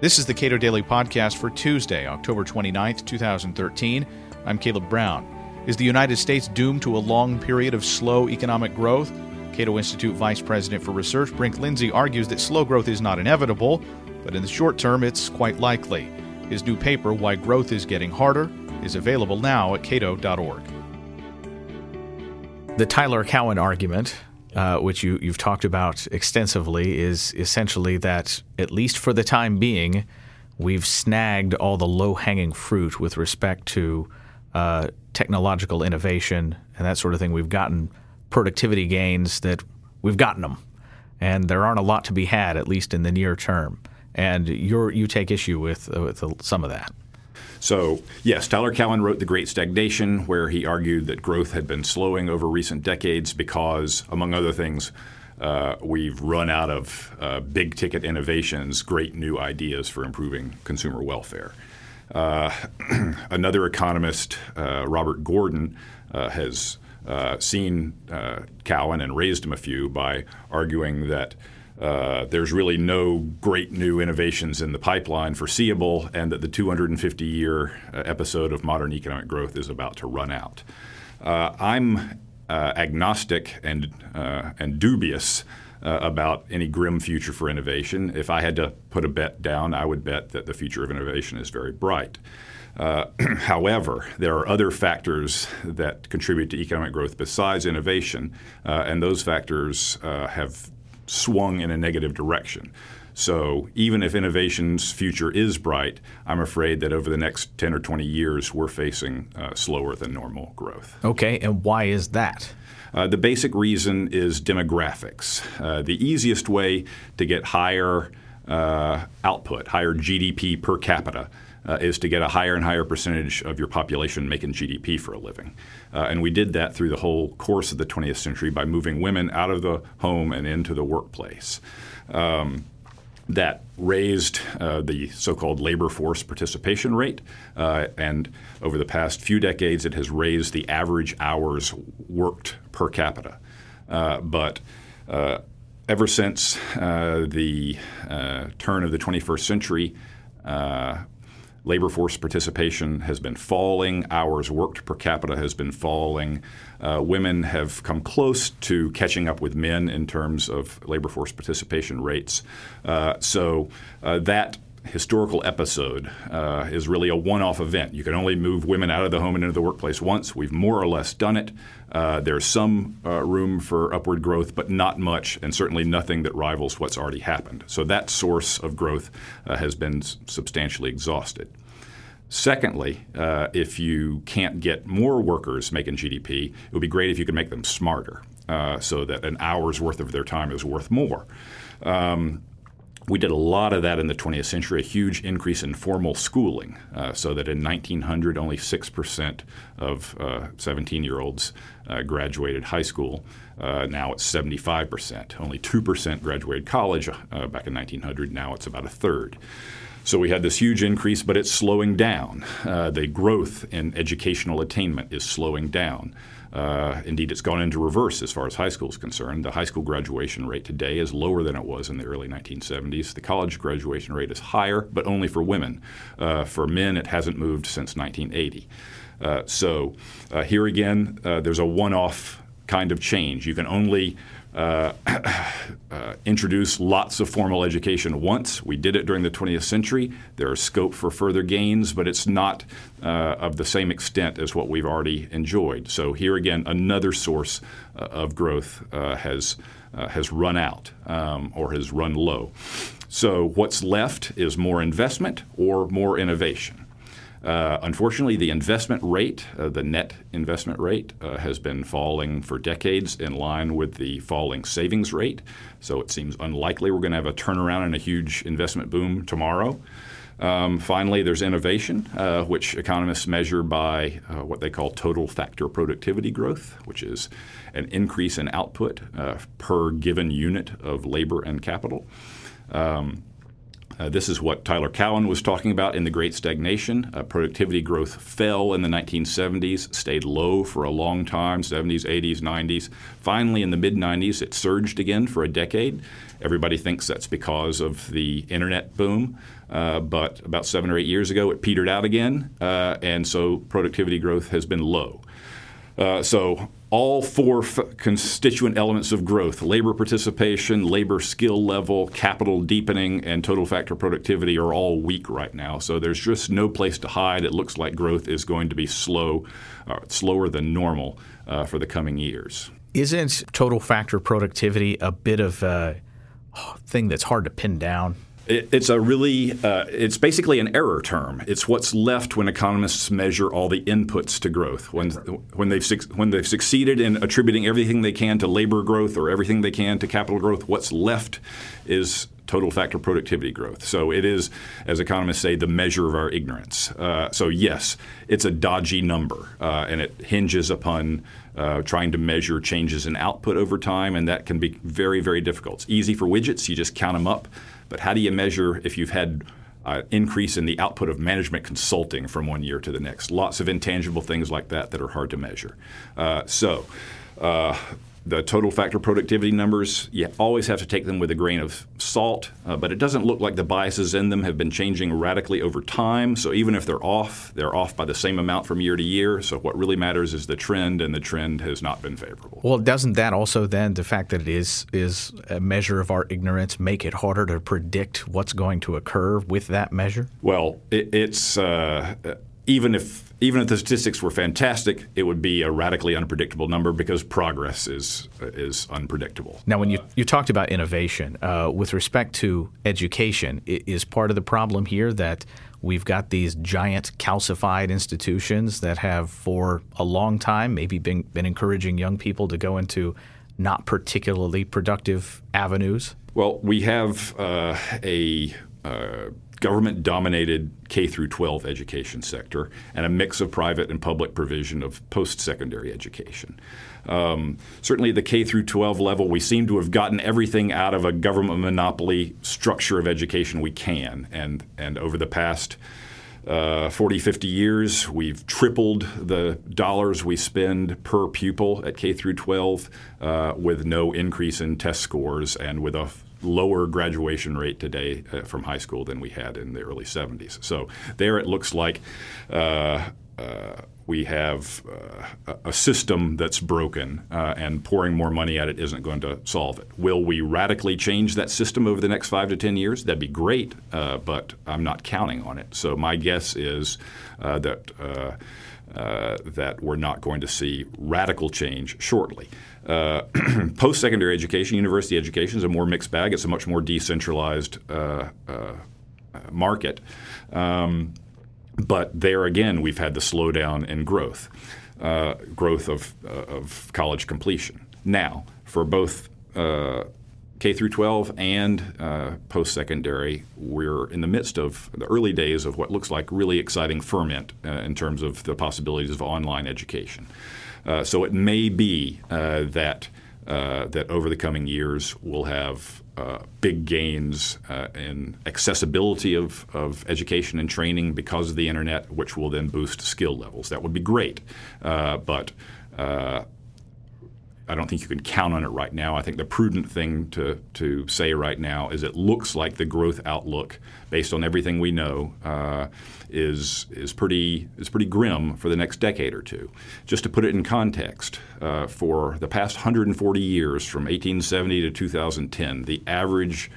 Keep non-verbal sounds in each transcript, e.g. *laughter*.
This is the Cato Daily Podcast for Tuesday, October 29th, 2013. I'm Caleb Brown. Is the United States doomed to a long period of slow economic growth? Cato Institute Vice President for Research Brink Lindsey argues that slow growth is not inevitable, but in the short term, it's quite likely. His new paper, Why Growth is Getting Harder, is available now at cato.org. The Tyler Cowen argument, uh, which you, you've talked about extensively, is essentially that, at least for the time being, we've snagged all the low hanging fruit with respect to uh, technological innovation and that sort of thing. We've gotten productivity gains that we've gotten them, and there aren't a lot to be had, at least in the near term. And you you take issue with, uh, with some of that. So, yes, Tyler Cowen wrote The Great Stagnation, where he argued that growth had been slowing over recent decades because, among other things, uh, we've run out of uh, big ticket innovations, great new ideas for improving consumer welfare. Uh, *clears throat* another economist, uh, Robert Gordon, uh, has uh, seen Cowen and raised him a few by arguing that uh, there's really no great new innovations in the pipeline foreseeable, and that the 250 year uh, episode of modern economic growth is about to run out. Uh, I'm uh, agnostic and, uh, and dubious about any grim future for innovation. If I had to put a bet down, I would bet that the future of innovation is very bright. *clears throat* However, there are other factors that contribute to economic growth besides innovation, and those factors have swung in a negative direction. So even if innovation's future is bright, I'm afraid that over the next 10 or 20 years, we're facing uh, slower than normal growth. Okay, and why is that? Uh, the basic reason is demographics. Uh, the easiest way to get higher uh, output, higher GDP per capita, uh, is to get a higher and higher percentage of your population making GDP for a living. Uh, and we did that through the whole course of the 20th century by moving women out of the home and into the workplace. Um, that raised uh, the so called labor force participation rate. Uh, and over the past few decades, it has raised the average hours worked per capita. Uh, but uh, ever since uh, the uh, turn of the 21st century, labor force participation has been falling, hours worked per capita has been falling. Uh, women have come close to catching up with men in terms of labor force participation rates. Uh, so uh, that historical episode uh, is really a one off event. You can only move women out of the home and into the workplace once. We've more or less done it. Uh, there's some uh, room for upward growth, but not much, and certainly nothing that rivals what's already happened. So that source of growth uh, has been substantially exhausted. Secondly, uh, if you can't get more workers making GDP, it would be great if you could make them smarter uh, so that an hour's worth of their time is worth more. Um, we did a lot of that in the 20th century, a huge increase in formal schooling, uh, so that in 1900, only 6% of 17 uh, year olds uh, graduated high school. Uh, now it's 75%. Only 2% graduated college uh, back in 1900. Now it's about a third. So we had this huge increase, but it's slowing down. Uh, the growth in educational attainment is slowing down. Uh, indeed, it's gone into reverse as far as high school is concerned. The high school graduation rate today is lower than it was in the early 1970s. The college graduation rate is higher, but only for women. Uh, for men, it hasn't moved since 1980. Uh, so uh, here again, uh, there's a one off kind of change. You can only uh, *clears throat* uh, introduce lots of formal education once. We did it during the 20th century. There is scope for further gains, but it's not uh, of the same extent as what we've already enjoyed. So here again, another source uh, of growth uh, has has run out um, or has run low. So what's left is more investment or more innovation. Uh, unfortunately, the investment rate, uh, the net investment rate, uh, has been falling for decades in line with the falling savings rate. So it seems unlikely we're going to have a turnaround and a huge investment boom tomorrow. Um, finally, there's innovation, uh, which economists measure by uh, what they call total factor productivity growth, which is an increase in output uh, per given unit of labor and capital. Um, Uh, this is what Tyler Cowen was talking about in The Great Stagnation. Uh, productivity growth fell in the 1970s, stayed low for a long time 70s, 80s, 90s. Finally, in the mid 90s, it surged again for a decade. Everybody thinks that's because of the internet boom. Uh, but about seven or eight years ago, it petered out again, uh, and so productivity growth has been low. Uh, so all four f- constituent elements of growth labor participation, labor skill level, capital deepening, and total factor productivity are all weak right now. So there's just no place to hide. It looks like growth is going to be slow, uh, slower than normal uh, for the coming years. Isn't total factor productivity a bit of a thing that's hard to pin down? It, it's a really, uh, it's basically an error term. It's what's left when economists measure all the inputs to growth. When, when, they've, when they've succeeded in attributing everything they can to labor growth or everything they can to capital growth, what's left is total factor productivity growth. So it is, as economists say, the measure of our ignorance. Uh, so yes, it's a dodgy number, uh, and it hinges upon uh, trying to measure changes in output over time, and that can be very, very difficult. It's easy for widgets; you just count them up. But how do you measure if you've had uh, increase in the output of management consulting from one year to the next? Lots of intangible things like that that are hard to measure. Uh, so. Uh, the total factor productivity numbers, you always have to take them with a grain of salt, uh, but it doesn't look like the biases in them have been changing radically over time. So even if they're off, they're off by the same amount from year to year. So what really matters is the trend, and the trend has not been favorable. Well, doesn't that also then the fact that it is is a measure of our ignorance make it harder to predict what's going to occur with that measure? Well, it, it's uh, even if even if the statistics were fantastic, it would be a radically unpredictable number because progress is is unpredictable. Now, when you, you talked about innovation uh, with respect to education, is part of the problem here that we've got these giant calcified institutions that have, for a long time, maybe been, been encouraging young people to go into not particularly productive avenues? Well, we have uh, a uh, government dominated K through 12 education sector and a mix of private and public provision of post secondary education. Um, certainly, the K through 12 level, we seem to have gotten everything out of a government monopoly structure of education we can. And, and over the past uh, 40, 50 years, we've tripled the dollars we spend per pupil at K through 12 uh, with no increase in test scores and with a lower graduation rate today uh, from high school than we had in the early 70s. So there it looks like uh, uh, we have uh, a system that's broken, uh, and pouring more money at it isn't going to solve it. Will we radically change that system over the next five to 10 years? That'd be great, uh, but I'm not counting on it. So my guess is that. Uh, that we're not going to see radical change shortly. Uh, *clears throat* Post secondary education, university education is a more mixed bag. It's a much more decentralized uh, uh, market. Um, but there again, we've had the slowdown in growth, uh, growth of, of college completion. Now, for both K through 12 and uh, post secondary, we're in the midst of the early days of what looks like really exciting ferment uh, in terms of the possibilities of online education. Uh, so it may be uh, that uh, that over the coming years we'll have uh, big gains in accessibility of, of education and training because of the internet, which will then boost skill levels. That would be great, but I don't think you can count on it right now. I think the prudent thing to, to say right now is it looks like the growth outlook, based on everything we know, uh, is is pretty is pretty grim for the next decade or two. Just to put it in context, uh, for the past 140 years, from 1870 to 2010, the average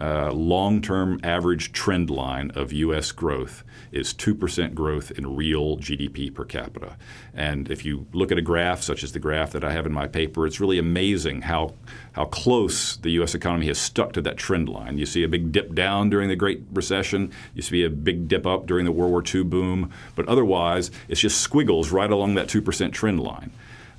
uh, long term average trend line of U.S. growth is 2% growth in real GDP per capita. And if you look at a graph such as the graph that I have in my paper, it's really amazing how, how close the U.S. economy has stuck to that trend line. You see a big dip down during the Great Recession, you see a big dip up during the World War II boom, but otherwise, it's just squiggles right along that 2% trend line.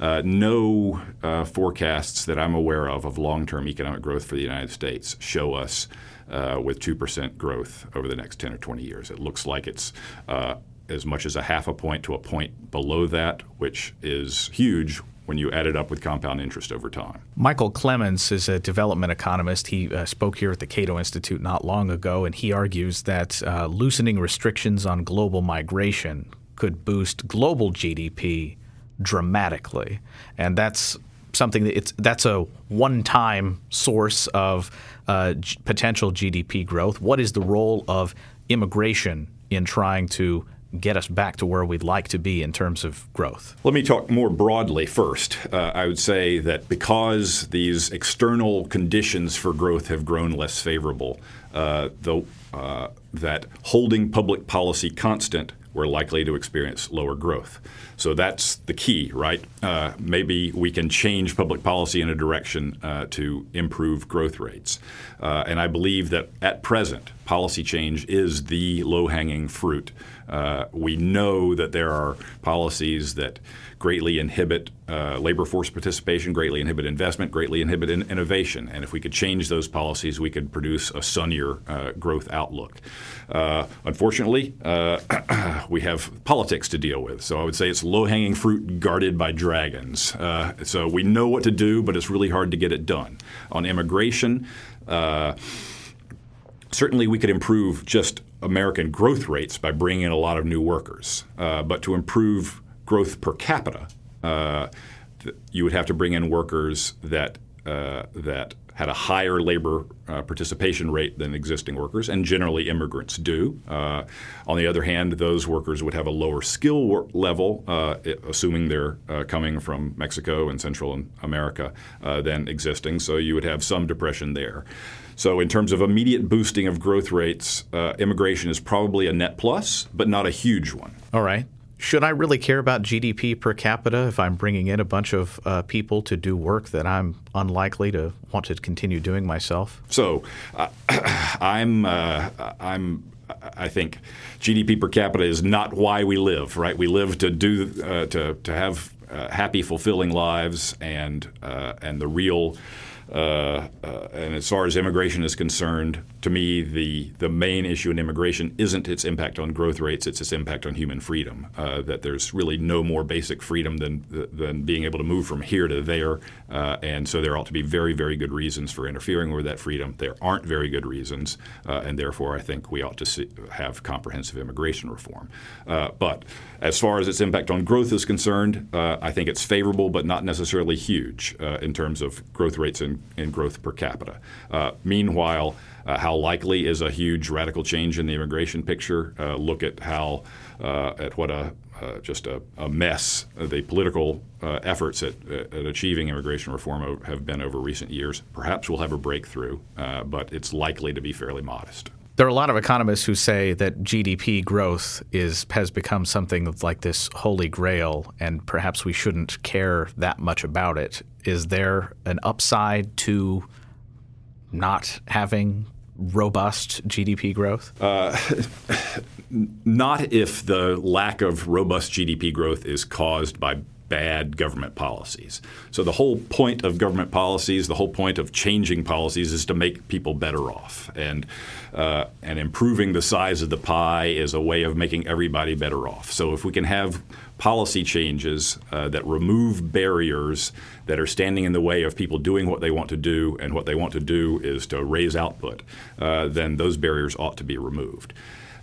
Uh, no uh, forecasts that I'm aware of of long term economic growth for the United States show us uh, with 2% growth over the next 10 or 20 years. It looks like it's uh, as much as a half a point to a point below that, which is huge when you add it up with compound interest over time. Michael Clemens is a development economist. He uh, spoke here at the Cato Institute not long ago, and he argues that uh, loosening restrictions on global migration could boost global GDP dramatically, and that's something that it's that's a one-time source of uh, g- potential GDP growth. What is the role of immigration in trying to get us back to where we'd like to be in terms of growth? Let me talk more broadly first. Uh, I would say that because these external conditions for growth have grown less favorable, uh, uh, that holding public policy constant, we're likely to experience lower growth. So that's the key, right? Uh, maybe we can change public policy in a direction uh, to improve growth rates. Uh, and I believe that at present, policy change is the low hanging fruit uh, we know that there are policies that greatly inhibit uh, labor force participation, greatly inhibit investment, greatly inhibit in- innovation. And if we could change those policies, we could produce a sunnier uh, growth outlook. Uh, unfortunately, uh, *clears throat* we have politics to deal with. So I would say it's low hanging fruit guarded by dragons. Uh, so we know what to do, but it's really hard to get it done. On immigration, certainly we could improve just American growth rates by bringing in a lot of new workers. Uh, but to improve growth per capita, uh, you would have to bring in workers that uh, that had a higher labor uh, participation rate than existing workers, and generally immigrants do. Uh, on the other hand, those workers would have a lower skill level, uh, assuming they're coming from Mexico and Central America, than existing. So you would have some depression there. So, in terms of immediate boosting of growth rates, uh, immigration is probably a net plus, but not a huge one. All right. Should I really care about GDP per capita if I'm bringing in a bunch of uh, people to do work that I'm unlikely to want to continue doing myself? So, uh, *clears throat* I'm uh, I'm I think GDP per capita is not why we live, right? We live to do uh, to to have uh, happy, fulfilling lives, and uh, and the real and as far as immigration is concerned, to me, the, the main issue in immigration isn't its impact on growth rates, it's its impact on human freedom. Uh, that there's really no more basic freedom than, than being able to move from here to there. Uh, and so there ought to be very, very good reasons for interfering with that freedom. There aren't very good reasons, uh, and therefore I think we ought to see, have comprehensive immigration reform. but as far as its impact on growth is concerned, I think it's favorable, but not necessarily huge in terms of growth rates and in growth per capita. Uh, meanwhile, uh, how likely is a huge radical change in the immigration picture? Uh, look at how uh, at what a uh, just a, a, mess the political uh, efforts at, at, achieving immigration reform have been over recent years. Perhaps we'll have a breakthrough, but it's likely to be fairly modest. There are a lot of economists who say that GDP growth is has become something like this holy grail, and perhaps we shouldn't care that much about it. Is there an upside to not having robust GDP growth? Uh, *laughs* not if the lack of robust GDP growth is caused by bad government policies. So the whole point of government policies, the whole point of changing policies, is to make people better off, and uh, and improving the size of the pie is a way of making everybody better off. So if we can have policy changes uh, that remove barriers that are standing in the way of people doing what they want to do, and what they want to do is to raise output, uh, then those barriers ought to be removed.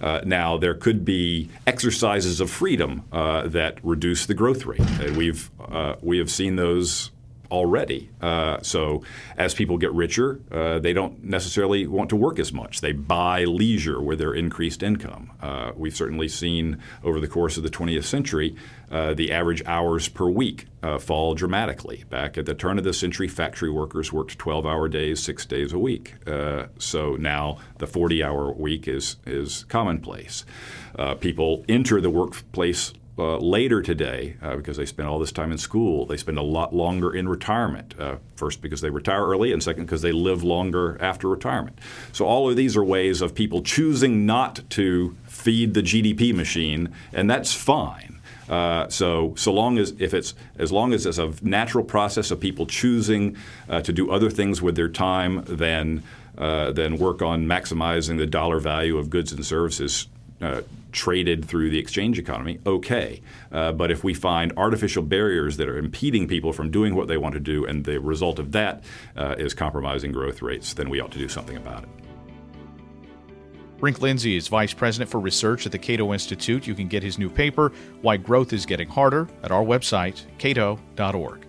Uh, now, there could be exercises of freedom uh, that reduce the growth rate. Uh, we've uh, we have seen those already. Uh, so as people get richer, uh, they don't necessarily want to work as much. They buy leisure with their increased income. Uh, we've certainly seen over the course of the 20th century uh, the average hours per week uh, fall dramatically. Back at the turn of the century, factory workers worked 12-hour days, six days a week. Uh, so now the 40-hour week is is commonplace. people enter the workplace uh, later today uh, because they spend all this time in school. They spend a lot longer in retirement. Uh, first, because they retire early, and second, because they live longer after retirement. So, all of these are ways of people choosing not to feed the GDP machine, and that's fine. Uh, so, so long as if it's as long as it's a natural process of people choosing uh, to do other things with their time than uh, than work on maximizing the dollar value of goods and services uh, traded through the exchange economy, okay. Uh, but if we find artificial barriers that are impeding people from doing what they want to do, and the result of that uh, is compromising growth rates, then we ought to do something about it. Brink Lindsey is Vice President for Research at the Cato Institute. You can get his new paper, Why Growth is Getting Harder, at our website, cato.org.